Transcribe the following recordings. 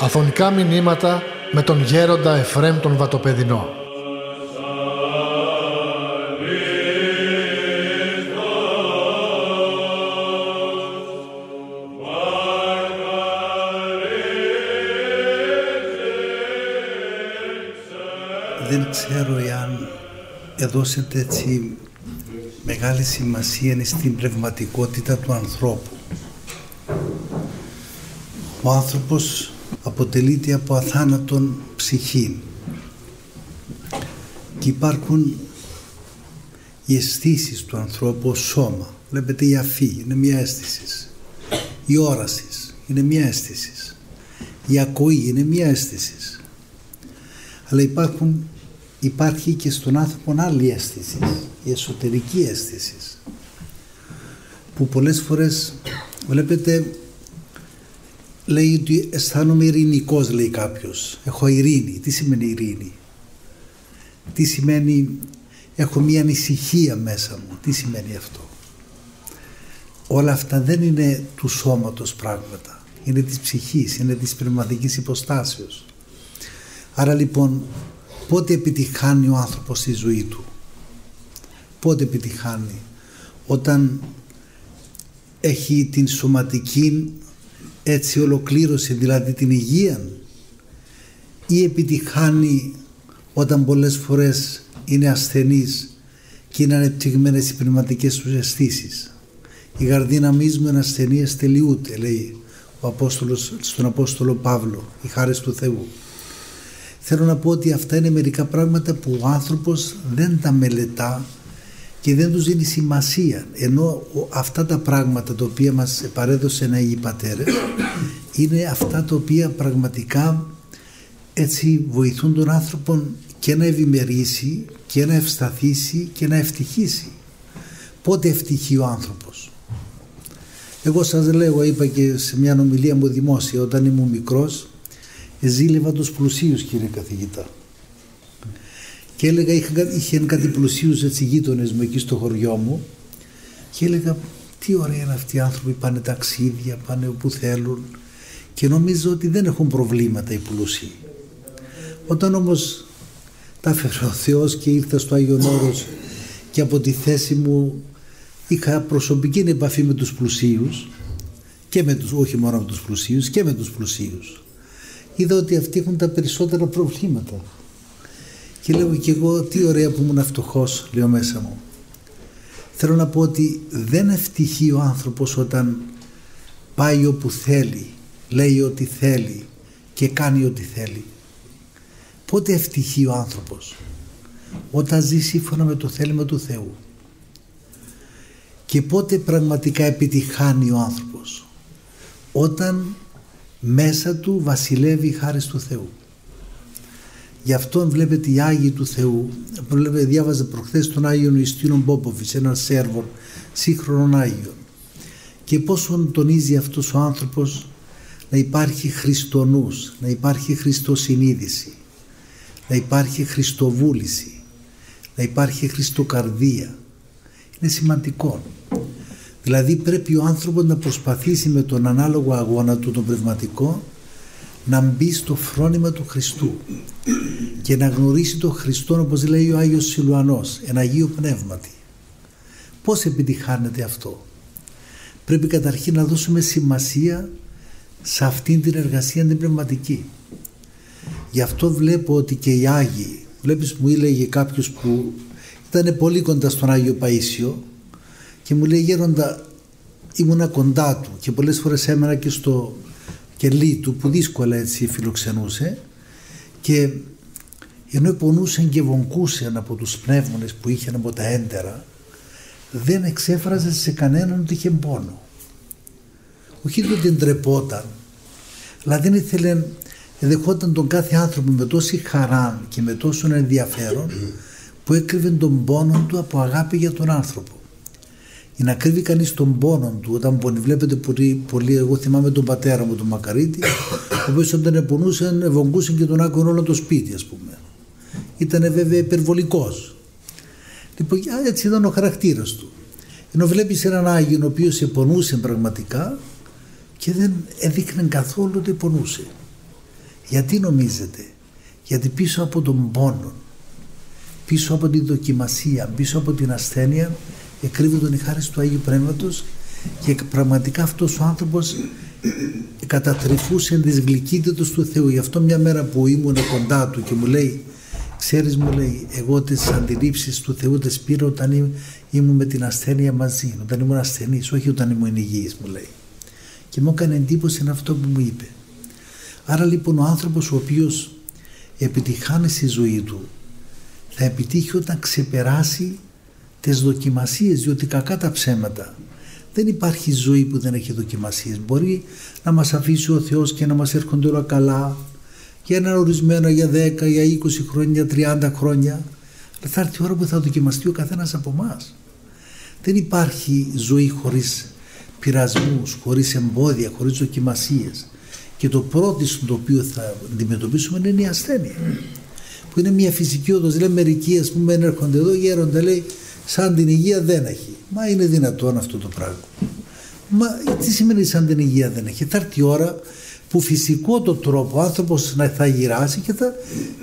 Αφωνικά μηνύματα με τον γέροντα Εφρέμ τον Βατοπεδινό. Δεν ξέρω εάν έδωσετε έτσι μεγάλη σημασία στην πνευματικότητα του ανθρώπου. Ο άνθρωπος αποτελείται από αθάνατον ψυχή και υπάρχουν οι αισθήσεις του ανθρώπου ως σώμα. Βλέπετε η αφή είναι μια αίσθηση. Η όραση είναι μια αίσθηση. Η ακοή είναι μια αίσθηση. Αλλά υπάρχουν, υπάρχει και στον άνθρωπο άλλη αίσθηση, η εσωτερική αίσθηση που πολλές φορές βλέπετε λέει ότι αισθάνομαι ειρηνικός, λέει κάποιος. Έχω ειρήνη. Τι σημαίνει ειρήνη, Τι σημαίνει έχω μία ανησυχία μέσα μου. Τι σημαίνει αυτό; Όλα αυτά δεν είναι του σώματος πράγματα. Είναι της ψυχής, είναι της πνευματικής υποστάσεως. Άρα λοιπόν πότε επιτυχάνει ο άνθρωπος στη ζωή του; Πότε επιτυχάνει. Όταν έχει την σωματική έτσι ολοκλήρωσε δηλαδή την υγεία ή επιτυχάνει όταν πολλές φορές είναι ασθενής και είναι ανεπτυγμένες οι πνευματικές του αισθήσεις. Η γαρδίνα μίσμου είναι ασθενείας τελειούται λέει ο Απόστολος, στον Απόστολο Παύλο η χάρη του Θεού θέλω να πω ότι αυτά είναι μερικά πράγματα που ο άνθρωπος δεν τα μελετά και δεν τους δίνει σημασία. Ενώ αυτά τα πράγματα τα οποία μας παρέδωσαν οι πατέρες είναι αυτά τα οποία πραγματικά έτσι βοηθούν τον άνθρωπο και να ευημερήσει και να ευσταθήσει και να ευτυχήσει. Πότε ευτυχεί ο άνθρωπος. Εγώ σας λέω είπα και σε μια ομιλία μου δημόσια όταν ήμουν μικρός ζήλευα τους πλουσίους κύριε καθηγητά και έλεγα, είχα, είχε κάτι πλουσίους έτσι γείτονες μου εκεί στο χωριό μου και έλεγα τι ωραία είναι αυτοί οι άνθρωποι, πάνε ταξίδια, πάνε όπου θέλουν και νομίζω ότι δεν έχουν προβλήματα οι πλούσιοι. Όταν όμως τα έφερε ο Θεός και ήρθα στο Άγιον Όρος και από τη θέση μου είχα προσωπική επαφή με τους πλουσίους και με τους, όχι μόνο με τους πλουσίους και με τους πλουσίους. Είδα ότι αυτοί έχουν τα περισσότερα προβλήματα. Και λέω και εγώ τι ωραία που ήμουν φτωχός, λέω μέσα μου. Θέλω να πω ότι δεν ευτυχεί ο άνθρωπος όταν πάει όπου θέλει, λέει ό,τι θέλει και κάνει ό,τι θέλει. Πότε ευτυχεί ο άνθρωπος; Όταν ζει σύμφωνα με το θέλημα του Θεού. Και πότε πραγματικά επιτυχάνει ο άνθρωπος; Όταν μέσα του βασιλεύει η χάρη του Θεού. Γι' αυτό βλέπετε οι Άγιοι του Θεού. Βλέπετε, διάβαζα προχθές τον Άγιο Ιστίνο Μπόποβιτς, έναν Σέρβο σύγχρονων Άγιων. Και πόσο τονίζει αυτός ο άνθρωπος να υπάρχει Χριστονούς, να υπάρχει Χριστοσυνείδηση, να υπάρχει Χριστοβούληση, να υπάρχει Χριστοκαρδία. Είναι σημαντικό. Δηλαδή πρέπει ο άνθρωπος να προσπαθήσει με τον ανάλογο αγώνα του τον πνευματικό να μπει στο φρόνημα του Χριστού και να γνωρίσει τον Χριστό όπως λέει ο Άγιος Σιλουανός, ένα Αγίο Πνεύματι. Πώς επιτυχάνεται αυτό; Πρέπει καταρχήν να δώσουμε σημασία σε αυτήν την εργασία την πνευματική. Γι' αυτό βλέπω ότι και οι Άγιοι, βλέπεις μου έλεγε κάποιος που ήταν πολύ κοντά στον Άγιο Παΐσιο και μου λέει γέροντα ήμουνα κοντά του και πολλές φορές έμενα και στο κελί του που δύσκολα έτσι φιλοξενούσε και ενώ πονούσαν και βογκούσαν από τους πνεύμονες που είχαν από τα έντερα δεν εξέφραζε σε κανέναν ότι είχε πόνο. Όχι ότι ντρεπόταν αλλά δεν ήθελε δεχόταν τον κάθε άνθρωπο με τόση χαρά και με τόσο ενδιαφέρον που έκρυβε τον πόνο του από αγάπη για τον άνθρωπο για να κρύβει κανείς τον πόνο του όταν πονεί. Βλέπετε πολύ, πολύ, εγώ θυμάμαι τον πατέρα μου, τον Μακαρίτη, ο οποίος όταν επονούσε, ευωγκούσε και τον άκουγε όλο το σπίτι, ας πούμε. Ήταν βέβαια υπερβολικός. Λοιπόν, έτσι ήταν ο χαρακτήρας του. Ενώ βλέπεις έναν Άγιο ο οποίος επονούσε πραγματικά και δεν έδειχνε καθόλου ότι πονούσε. Γιατί νομίζετε, γιατί πίσω από τον πόνο, πίσω από την δοκιμασία, πίσω από την ασθένεια εκρύβει η χάρη του Αγίου Πνεύματος και πραγματικά αυτός ο άνθρωπος κατατρυφούσε τις γλυκύτητες του Θεού. Γι' αυτό μια μέρα που ήμουν κοντά του και μου λέει ξέρεις μου λέει εγώ τις αντιλήψεις του Θεού τις πήρα όταν ήμουν με την ασθένεια μαζί όταν ήμουν ασθενής όχι όταν ήμουν υγιής μου λέει και μου έκανε εντύπωση αυτό που μου είπε άρα λοιπόν ο άνθρωπος ο οποίος επιτυχάνει στη ζωή του θα επιτύχει όταν ξεπεράσει τις δοκιμασίες διότι κακά τα ψέματα. Δεν υπάρχει ζωή που δεν έχει δοκιμασίες. Μπορεί να μας αφήσει ο Θεός και να μας έρχονται όλα καλά για ένα ορισμένο για 10, για 20 χρόνια, για 30 χρόνια. Αλλά θα έρθει η ώρα που θα δοκιμαστεί ο καθένας από εμάς. δεν υπάρχει ζωή χωρίς πειρασμούς, χωρίς εμπόδια, χωρίς δοκιμασίες. Και το πρώτο το οποίο θα αντιμετωπίσουμε είναι η ασθένεια. Που είναι μια φυσική οδός. Λέει μερικοί ας πούμε έρχονται εδώ γέροντα λέει σαν την υγεία δεν έχει. Μα είναι δυνατόν αυτό το πράγμα. Μα τι σημαίνει σαν την υγεία δεν έχει; Θα έρθει η ώρα που φυσικό το τρόπο ο άνθρωπος θα γυράσει και θα,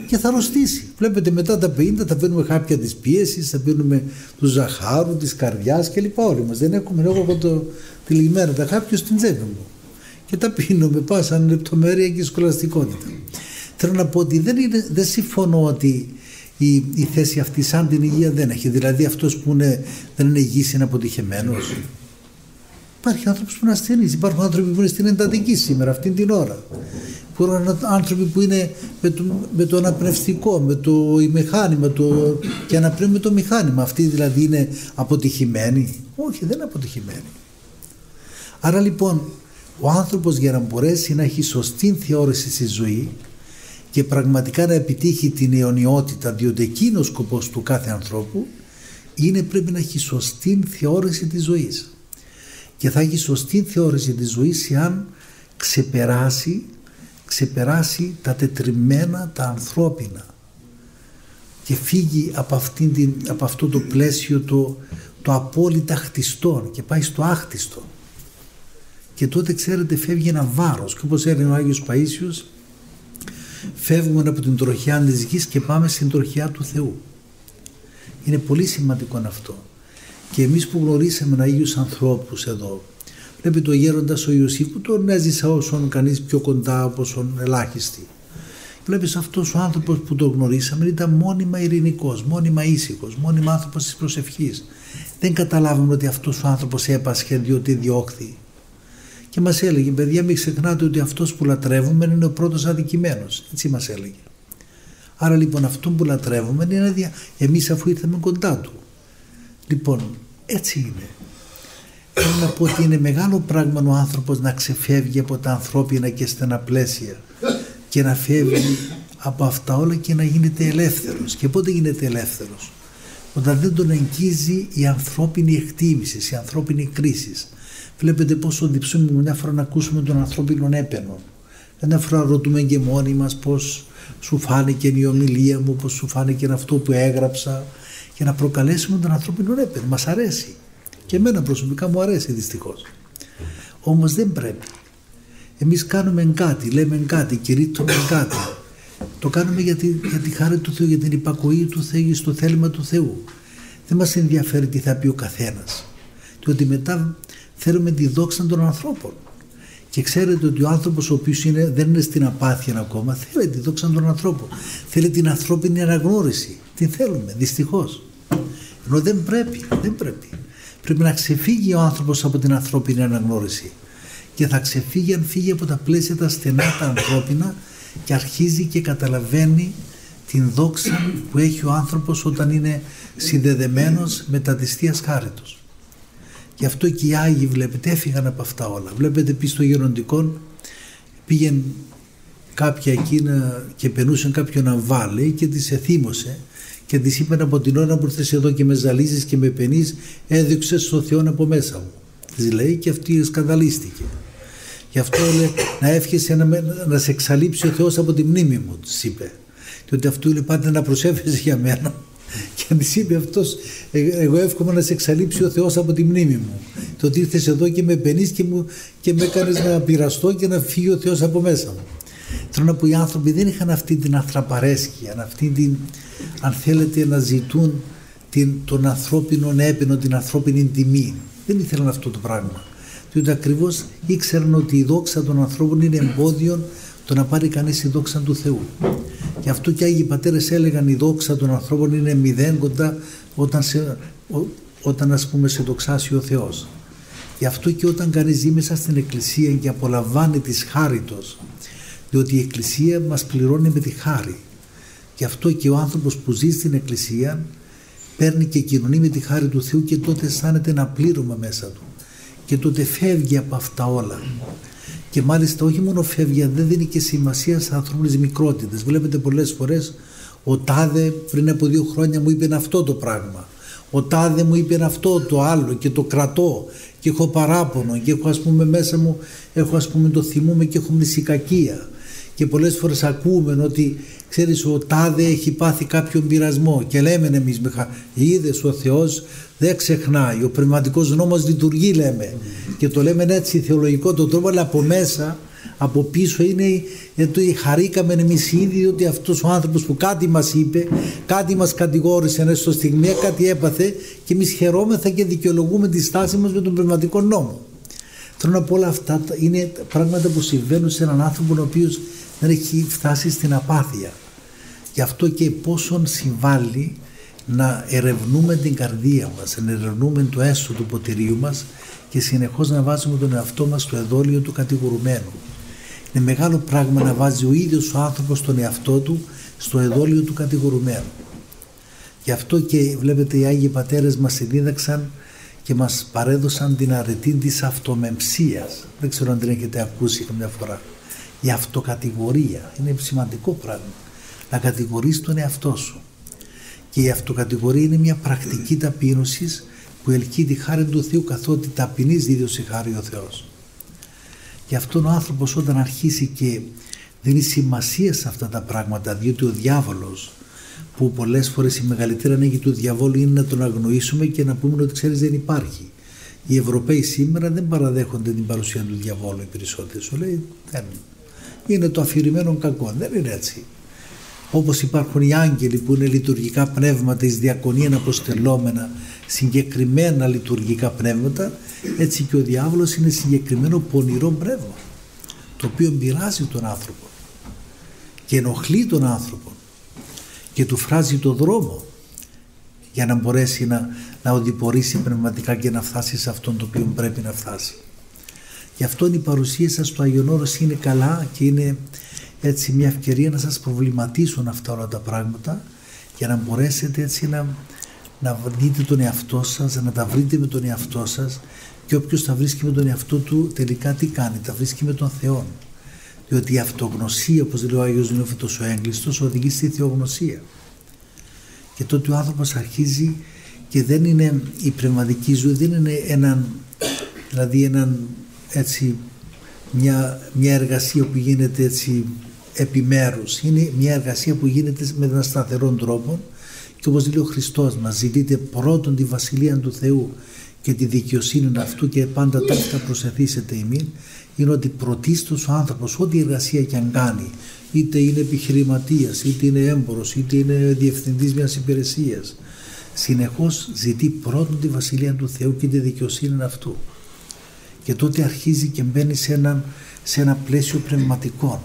και θα αρρωστήσει. Βλέπετε μετά τα 50 θα παίρνουμε χάπια της πίεσης, θα παίρνουμε του ζαχάρου, της καρδιάς κλπ. Όλοι μας δεν έχουμε εγώ από το τυλιγμένα τα χάπια στην τσέπη μου. Και τα πίνω με πάσα λεπτομέρεια και σκολαστικότητα. Θέλω να πω ότι δεν, είναι, δεν συμφωνώ ότι η, η θέση αυτή σαν την υγεία δεν έχει. Δηλαδή αυτός που είναι, δεν είναι υγιής είναι αποτυχημένος. Υπάρχει άνθρωπος που είναι ασθενή. Υπάρχουν άνθρωποι που είναι στην εντατική σήμερα, αυτή την ώρα. Υπάρχουν άνθρωποι που είναι με το, με το αναπνευστικό, με το μηχάνημα το, και αναπνέουν με το μηχάνημα. Αυτοί δηλαδή είναι αποτυχημένοι. Όχι, δεν είναι αποτυχημένοι. Άρα λοιπόν ο άνθρωπος για να μπορέσει να έχει σωστή θεώρηση στη ζωή και πραγματικά να επιτύχει την αιωνιότητα διότι εκείνος ο σκοπός του κάθε ανθρώπου είναι πρέπει να έχει σωστή θεώρηση της ζωής. Και θα έχει σωστή θεώρηση της ζωής εάν ξεπεράσει ξεπεράσει τα τετριμένα τα ανθρώπινα και φύγει από, αυτήν την, από αυτό το πλαίσιο το, το απόλυτα χτιστό και πάει στο άχτιστο και τότε ξέρετε φεύγει ένα βάρος. Και όπως έλεγε ο Άγιος Παΐσιος φεύγουμε από την τροχιά της γης και πάμε στην τροχιά του Θεού. Είναι πολύ σημαντικό αυτό. Και εμείς που γνωρίσαμε Αγίους ανθρώπους εδώ βλέπετε ο γέροντας ο Ιωσήφ που τον έζησα όσον κανείς πιο κοντά από όσον ελάχιστη βλέπεις αυτός ο άνθρωπος που τον γνωρίσαμε ήταν μόνιμα ειρηνικός, μόνιμα ήσυχος, μόνιμα άνθρωπος της προσευχής. Δεν καταλάβαμε ότι αυτός ο άνθρωπος έπασχε διότι διώχθη και μας έλεγε παιδιά μην ξεχνάτε ότι αυτός που λατρεύουμε είναι ο πρώτος αδικημένος έτσι μας έλεγε. Άρα λοιπόν αυτό που λατρεύουμε είναι δια... εμείς αφού ήρθαμε κοντά του. Λοιπόν έτσι είναι. Θέλω να πω ότι είναι μεγάλο πράγμα ο άνθρωπος να ξεφεύγει από τα ανθρώπινα και στενά πλαίσια και να φεύγει από αυτά όλα και να γίνεται ελεύθερος. Και πότε γίνεται ελεύθερος; Όταν δεν τον εγγύζει η ανθρώπινη εκτίμησης, η ανθρώπινη κρίση Βλέπετε πόσο διψούμε μια φορά να ακούσουμε τον ανθρώπινο έπαινο. Μια φορά ρωτούμε και μόνοι μας πώς σου φάνηκε η ομιλία μου, πώς σου φάνηκε αυτό που έγραψα για να προκαλέσουμε τον ανθρώπινο έπαινο. Μας αρέσει. Και εμένα προσωπικά μου αρέσει δυστυχώς. Όμως δεν πρέπει. Εμείς κάνουμε κάτι, λέμε κάτι, κηρύττουμε κάτι. Το κάνουμε για τη, για τη χάρη του Θεού, για την υπακοή του Θεού, στο θέλημα του Θεού. Δεν μας ενδιαφέρει τι θα πει ο καθένας. Διότι μετά θέλουμε τη δόξα των ανθρώπων. Και ξέρετε ότι ο άνθρωπος ο οποίος δεν είναι στην απάθεια ακόμα, θέλει τη δόξα των ανθρώπων. Θέλει την ανθρώπινη αναγνώριση. Την θέλουμε, δυστυχώς. Ενώ δεν πρέπει, δεν πρέπει. Πρέπει να ξεφύγει ο άνθρωπος από την ανθρώπινη αναγνώριση. Και θα ξεφύγει αν φύγει από τα πλαίσια τα στενά τα ανθρώπινα και αρχίζει και καταλαβαίνει την δόξα που έχει ο άνθρωπος όταν είναι συνδεδεμένος με τα της Θείας Χάριτος. Γι' αυτό και οι Άγιοι βλέπετε έφυγαν από αυτά όλα. Βλέπετε πει στο γεροντικό πήγαινε κάποια εκείνα και περνούσαν κάποιο να βάλει και τις εθύμωσε και της είπαν από την ώρα που ήρθες εδώ και με ζαλίζεις και με πενείς έδειξες στο Θεό από μέσα μου. Της λέει και αυτή σκανδαλίστηκε. Γι' αυτό λέει να εύχεσαι να, να σε εξαλείψει ο Θεός από τη μνήμη μου, της είπε. Και ότι αυτού λέει πάτε να προσέφεσαι για μένα Και τη είπε αυτός, «Ε, εγώ εύχομαι να σε εξαλείψει ο Θεός από τη μνήμη μου. Το ότι ήρθες εδώ και με πενεί και, μου, και με έκανες να πειραστώ και να φύγει ο Θεός από μέσα μου. Θέλω να πω οι άνθρωποι δεν είχαν αυτή την αθραπαρέσκεια, αυτή την, αν θέλετε να ζητούν την, τον ανθρώπινο έπαινο, την ανθρώπινη τιμή. Δεν ήθελαν αυτό το πράγμα. Διότι ακριβώς ήξεραν ότι η δόξα των ανθρώπων είναι εμπόδιο το να πάρει κανείς τη δόξα του Θεού. Γι' αυτό και οι Άγιοι Πατέρες έλεγαν η δόξα των ανθρώπων είναι μηδέν κοντά όταν, σε, όταν ας πούμε σε δοξάσει ο Θεός. Γι' αυτό και όταν κανείς ζει μέσα στην Εκκλησία και απολαμβάνει της χάριτος, διότι η Εκκλησία μας πληρώνει με τη χάρη. Γι' αυτό και ο άνθρωπος που ζει στην Εκκλησία παίρνει και κοινωνεί με τη χάρη του Θεού και τότε αισθάνεται ένα πλήρωμα μέσα του. Και τότε φεύγει από αυτά όλα. Και μάλιστα όχι μόνο φεύγει, δεν δίνει και σημασία σε ανθρώπινες μικρότητες. Βλέπετε πολλές φορές ο Τάδε πριν από δύο χρόνια μου είπε αυτό το πράγμα. Ο Τάδε μου είπε αυτό το άλλο και το κρατώ και έχω παράπονο και έχω ας πούμε μέσα μου, έχω ας πούμε το θυμούμε και έχω μνησικακία. Και πολλές φορές ακούμε ότι ξέρεις ο Τάδε έχει πάθει κάποιον πειρασμό και λέμε εμείς είδες ο Θεός δεν ξεχνάει. Ο πνευματικός νόμος λειτουργεί λέμε. Και το λέμε έτσι θεολογικό το τρόπο, αλλά από μέσα, από πίσω είναι γιατί χαρήκαμε εμείς ήδη ότι αυτός ο άνθρωπος που κάτι μας είπε, κάτι μας κατηγόρησε ένα στο στιγμή, κάτι έπαθε και εμείς χαιρόμεθα και δικαιολογούμε τη στάση μας με τον πνευματικό νόμο. Θέλω να πω όλα αυτά είναι πράγματα που συμβαίνουν σε έναν άνθρωπο ο οποίος δεν έχει φτάσει στην απάθεια. Γι' αυτό και πόσον συμβάλλει να ερευνούμε την καρδία μας, να ερευνούμε το έσω του ποτηρίου μας και συνεχώς να βάζουμε τον εαυτό μας στο εδόλιο του κατηγορουμένου. Είναι μεγάλο πράγμα να βάζει ο ίδιος ο άνθρωπος τον εαυτό του στο εδόλιο του κατηγορουμένου. Γι' αυτό και βλέπετε οι Άγιοι Πατέρες μας δίδαξαν και μας παρέδωσαν την αρετή της αυτομεμψίας. Δεν ξέρω αν την έχετε ακούσει καμιά φορά. Η αυτοκατηγορία είναι σημαντικό πράγμα. Να κατηγορείς τον εαυτό σου. Και η αυτοκατηγορία είναι μια πρακτική ταπείνωσης που ελκύει τη χάρη του Θεού καθότι ταπεινή δίδωσε χάρη ο Θεός. Γι' αυτόν ο άνθρωπος όταν αρχίσει και δίνει σημασία σε αυτά τα πράγματα διότι ο διάβολος που πολλές φορές η μεγαλύτερη ανάγκη του διαβόλου είναι να τον αγνοήσουμε και να πούμε ότι ξέρεις δεν υπάρχει. Οι Ευρωπαίοι σήμερα δεν παραδέχονται την παρουσία του διαβόλου οι περισσότεροι. Σου λέει δεν. Είναι το αφηρημένο κακό. Δεν είναι έτσι όπως υπάρχουν οι άγγελοι που είναι λειτουργικά πνεύματα εις διακονίαν αποστελόμενα συγκεκριμένα λειτουργικά πνεύματα έτσι και ο διάβολος είναι συγκεκριμένο πονηρό πνεύμα το οποίο πειράζει τον άνθρωπο και ενοχλεί τον άνθρωπο και του φράζει το δρόμο για να μπορέσει να, να οδηπορήσει πνευματικά και να φτάσει σε αυτόν το οποίο πρέπει να φτάσει. Γι' αυτό η παρουσία σας στο Άγιον είναι καλά και είναι έτσι μια ευκαιρία να σας προβληματίσουν αυτά όλα τα πράγματα για να μπορέσετε έτσι να, να δείτε τον εαυτό σας, να τα βρείτε με τον εαυτό σας και όποιος τα βρίσκει με τον εαυτό του τελικά τι κάνει, τα βρίσκει με τον Θεό. Διότι η αυτογνωσία, όπως λέει ο Άγιος Νεόφυτος ο Έγκλειστος, οδηγεί στη θεογνωσία. Και τότε ο άνθρωπος αρχίζει και δεν είναι η πνευματική ζωή, δεν είναι έναν, δηλαδή έναν έτσι μια, μια εργασία που γίνεται έτσι επιμέρους. Είναι μια εργασία που γίνεται με έναν σταθερό τρόπο και όπως λέει ο Χριστός μας ζητείτε πρώτον τη Βασιλεία του Θεού και τη δικαιοσύνη αυτού και πάντα τα αυτά προσεθήσετε ημίν είναι ότι πρωτίστως ο άνθρωπος ό,τι εργασία και αν κάνει είτε είναι επιχειρηματίας, είτε είναι έμπορος, είτε είναι διευθυντής μιας υπηρεσίας συνεχώς ζητεί πρώτον τη Βασιλεία του Θεού και τη δικαιοσύνη αυτού και τότε αρχίζει και μπαίνει σε ένα, σε ένα πλαίσιο πνευματικό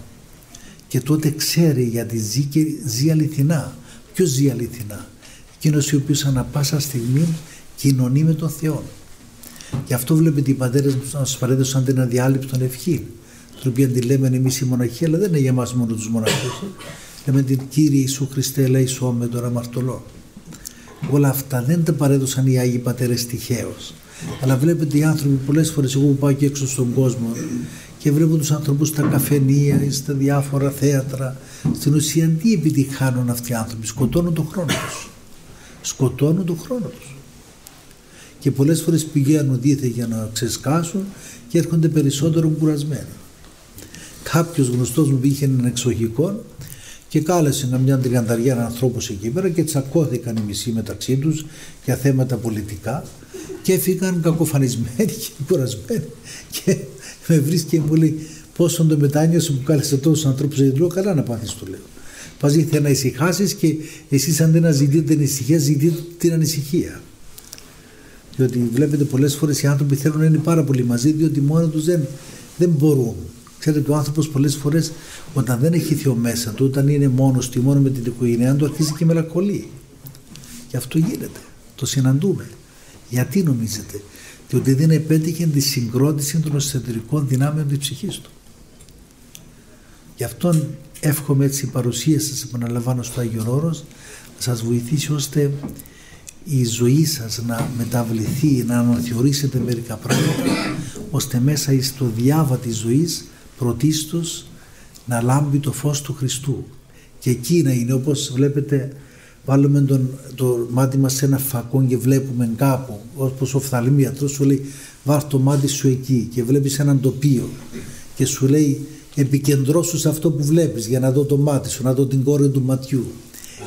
και τότε ξέρει γιατί ζει και ζει αληθινά. Ποιος ζει αληθινά; Εκείνος ο οποίος ανά πάσα στιγμή κοινωνεί με τον Θεό. Γι' αυτό βλέπετε οι πατέρες μας παρέδωσαν την αδιάλειπτον ευχή. Την οποία τη λέμε εμείς οι μοναχοί, αλλά δεν είναι για μας μόνο τους μοναχούς. Λέμε την Κύριε Ιησού Χριστέ, ελέησό με τον αμαρτωλό. Όλα αυτά δεν τα παρέδωσαν οι Άγιοι Πατέρες τυχαίως. Αλλά βλέπετε οι άνθρωποι πολλές φορές εγώ που πάω και έξω στον κόσμο και βλέπω τους ανθρώπους στα καφενεία ή στα διάφορα θέατρα στην ουσία τι επιτυχάνουν αυτοί οι άνθρωποι σκοτώνουν τον χρόνο τους. Σκοτώνουν τον χρόνο τους. Και πολλές φορές πηγαίνουν δίθε για να ξεσκάσουν και έρχονται περισσότερο κουρασμένοι. Κάποιος γνωστός μου πήγε έναν εξοχικό και κάλεσε μια τριανταριά ανθρώπους εκεί πέρα και τσακώθηκαν οι μισοί μεταξύ τους για θέματα πολιτικά και έφυγαν κακοφανισμένοι και κουρασμένοι. Και με βρίσκει και μου λέει πόσο το μετάνιωσε που κάλεσε τόσους ανθρώπους γιατί λέω καλά να πάθεις του λέω. Πας ήρθε να ησυχάσεις και εσείς αντί να ζητείτε την ησυχία ζητείτε την ανησυχία. Διότι βλέπετε πολλές φορές οι άνθρωποι θέλουν να είναι πάρα πολύ μαζί διότι μόνο τους δεν, δεν μπορούν Ξέρετε, ο άνθρωπος πολλές φορές όταν δεν έχει Θεό μέσα του, όταν είναι μόνος του, μόνος με την οικογένειά του, αρχίζει και μελακολεί. Και αυτό γίνεται. Το συναντούμε. Γιατί νομίζετε, διότι δεν επέτυχε τη συγκρότηση των εσωτερικών δυνάμεων της ψυχής του. Γι' αυτό εύχομαι έτσι η παρουσία σας, επαναλαμβάνω στο Άγιο Όρος, να σας βοηθήσει ώστε η ζωή σας να μεταβληθεί, να αναθεωρήσετε μερικά πράγματα, ώστε μέσα στο διάβα της ζωής πρωτίστως να λάμπει το φως του Χριστού και εκεί να είναι όπως βλέπετε βάλουμε τον, το μάτι μας σε ένα φακό και βλέπουμε κάπου όπως ο φθαλμίατρος σου λέει βάρ το μάτι σου εκεί και βλέπεις έναν τοπίο και σου λέει επικεντρώσου σε αυτό που βλέπεις για να δω το μάτι σου, να δω την κόρη του ματιού.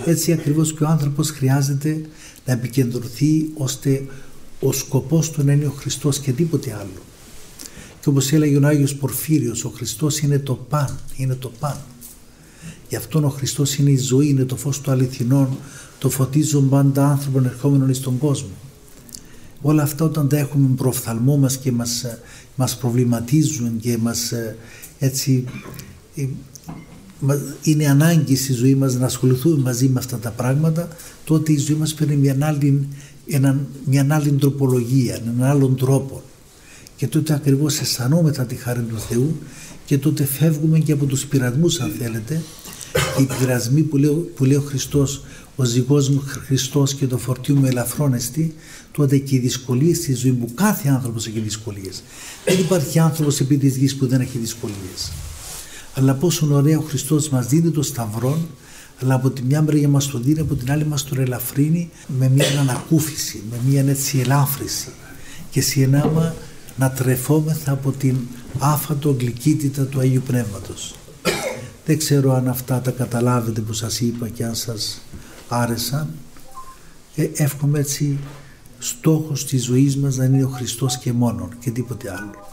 Έτσι ακριβώς και ο άνθρωπος χρειάζεται να επικεντρωθεί ώστε ο σκοπός του να είναι ο Χριστός και τίποτε άλλο. Και όπως έλεγε ο Άγιος Πορφύριος, ο Χριστός είναι το παν, είναι το παν. Γι' αυτόν ο Χριστός είναι η ζωή, είναι το φως του αληθινών, το φωτίζουν πάντα άνθρωπον ερχόμενων εις τον κόσμο. Όλα αυτά όταν τα έχουμε προφθαλμό μας και μας, μας προβληματίζουν και μας έτσι ε, είναι ανάγκη στη ζωή μας να ασχοληθούμε μαζί με αυτά τα πράγματα τότε η ζωή μας παίρνει μια άλλη, μια άλλη τροπολογία, έναν άλλον τρόπο και τότε ακριβώς αισθανόμεθα τη χάρη του Θεού και τότε φεύγουμε και από τους πειρασμούς αν θέλετε και οι πειρασμοί που λέει, που λέει ο Χριστός ο ζυγός μου Χριστός και το φορτίο μου ελαφρώνεστη τότε και οι δυσκολίες στη ζωή που κάθε άνθρωπος έχει δυσκολίες. Δεν υπάρχει άνθρωπος επί της γης που δεν έχει δυσκολίες. Αλλά πόσο ωραία ο Χριστός μας δίνει το σταυρό αλλά από τη μια μεριά μας το δίνει από την άλλη μας το ελαφρύνει με μια ανακούφιση με μια έτσι ελάφρυση. Και συνάμα να τρεφόμεθα από την άφατο γλυκύτητα του Αγίου Πνεύματος. Δεν ξέρω αν αυτά τα καταλάβετε που σας είπα και αν σας άρεσαν. Ε, εύχομαι έτσι στόχος της ζωής μας να είναι ο Χριστός και μόνον και τίποτε άλλο.